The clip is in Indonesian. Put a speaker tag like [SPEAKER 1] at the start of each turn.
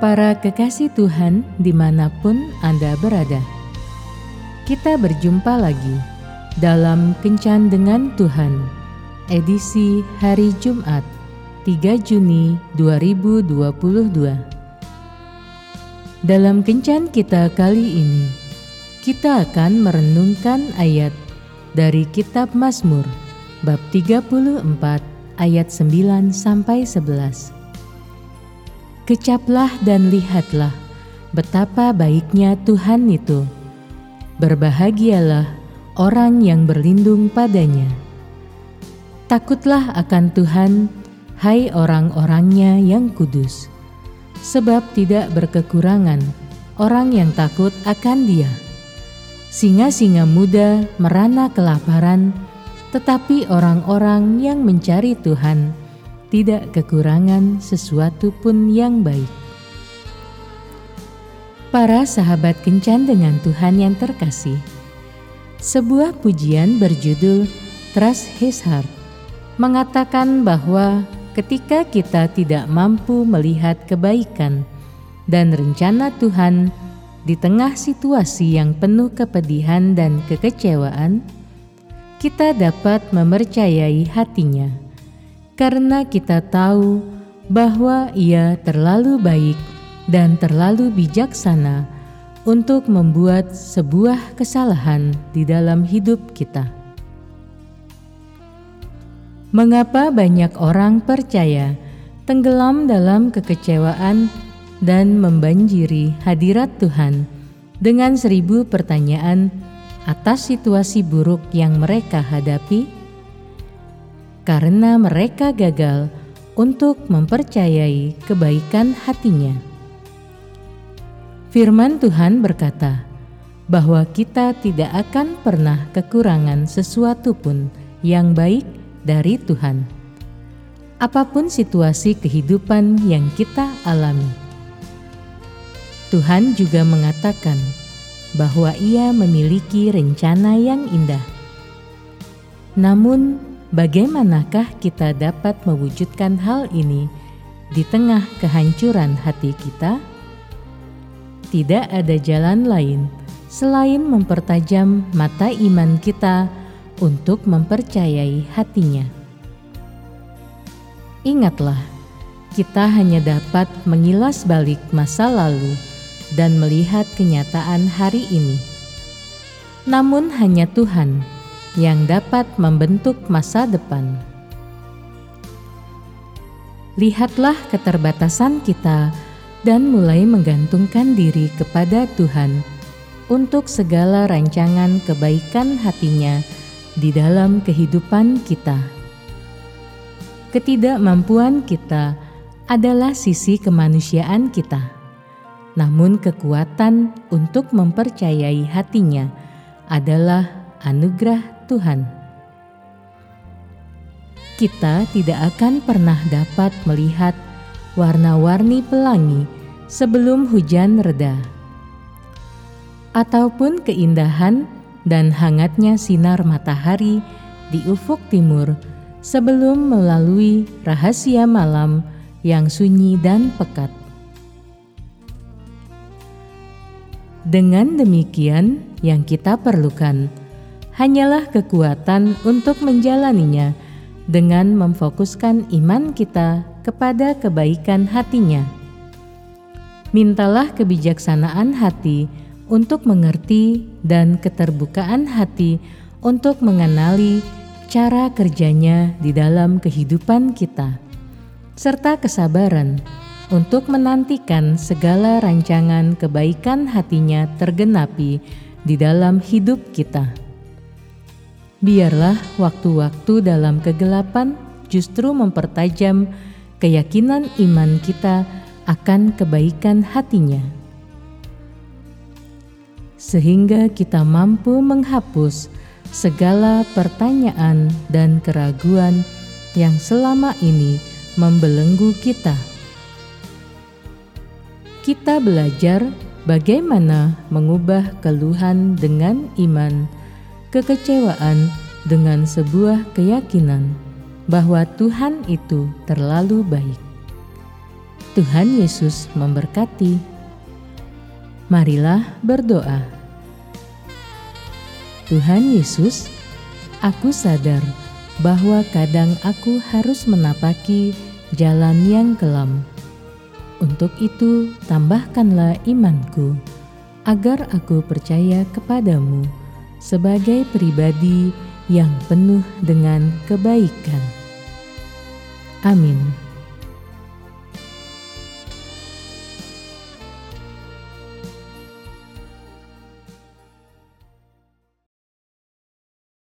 [SPEAKER 1] Para kekasih Tuhan di mana pun Anda berada, kita berjumpa lagi dalam Kencan dengan Tuhan, edisi hari Jumat 3 Juni 2022. Dalam Kencan kita kali ini, kita akan merenungkan ayat dari Kitab Mazmur bab 34 ayat 9 sampai 11. Kecaplah dan lihatlah betapa baiknya Tuhan itu. Berbahagialah orang yang berlindung padanya. Takutlah akan Tuhan, hai orang-orangnya yang kudus, sebab tidak berkekurangan orang yang takut akan dia. Singa-singa muda merana kelaparan, tetapi orang-orang yang mencari Tuhan tidak kekurangan sesuatu pun yang baik. Para sahabat kencan dengan Tuhan yang terkasih, sebuah pujian berjudul Trust His Heart mengatakan bahwa ketika kita tidak mampu melihat kebaikan dan rencana Tuhan di tengah situasi yang penuh kepedihan dan kekecewaan, kita dapat mempercayai hatinya karena kita tahu bahwa Ia terlalu baik dan terlalu bijaksana untuk membuat sebuah kesalahan di dalam hidup kita. Mengapa banyak orang percaya tenggelam dalam kekecewaan dan membanjiri hadirat Tuhan dengan seribu pertanyaan atas situasi buruk yang mereka hadapi? Karena mereka gagal untuk mempercayai kebaikan hatinya. Firman Tuhan berkata bahwa kita tidak akan pernah kekurangan sesuatu pun yang baik dari Tuhan, apa pun situasi kehidupan yang kita alami. Tuhan juga mengatakan bahwa Ia memiliki rencana yang indah. Namun, Bagaimanakah kita dapat mewujudkan hal ini di tengah kehancuran hati kita? Tidak ada jalan lain selain mempertajam mata iman kita untuk mempercayai hatinya. Ingatlah, kita hanya dapat mengilas balik masa lalu dan melihat kenyataan hari ini. Namun, hanya Tuhan yang dapat membentuk masa depan. Lihatlah keterbatasan kita dan mulai menggantungkan diri kepada Tuhan untuk segala rancangan kebaikan hatinya di dalam kehidupan kita. Ketidakmampuan kita adalah sisi kemanusiaan kita, namun kekuatan untuk mempercayai hatinya adalah anugerah Tuhan. Kita tidak akan pernah dapat melihat warna-warni pelangi sebelum hujan reda, ataupun keindahan dan hangatnya sinar matahari di ufuk timur sebelum melalui rahasia malam yang sunyi dan pekat. Dengan demikian, yang kita perlukan hanyalah kekuatan untuk menjalaninya dengan memfokuskan iman kita kepada kebaikan hatinya. Mintalah kebijaksanaan hati untuk mengerti dan keterbukaan hati untuk mengenali cara kerjanya di dalam kehidupan kita, serta kesabaran untuk menantikan segala rancangan kebaikan hatinya tergenapi di dalam hidup kita. Biarlah waktu-waktu dalam kegelapan justru mempertajam keyakinan iman kita akan kebaikan hatinya, sehingga kita mampu menghapus segala pertanyaan dan keraguan yang selama ini membelenggu kita. Kita belajar bagaimana mengubah keluhan dengan iman kekecewaan dengan sebuah keyakinan bahwa Tuhan itu terlalu baik. Tuhan Yesus memberkati. Marilah berdoa. Tuhan Yesus, aku sadar bahwa kadang aku harus menapaki jalan yang kelam. Untuk itu, tambahkanlah imanku agar aku percaya kepadamu sebagai pribadi yang penuh dengan kebaikan. Amin.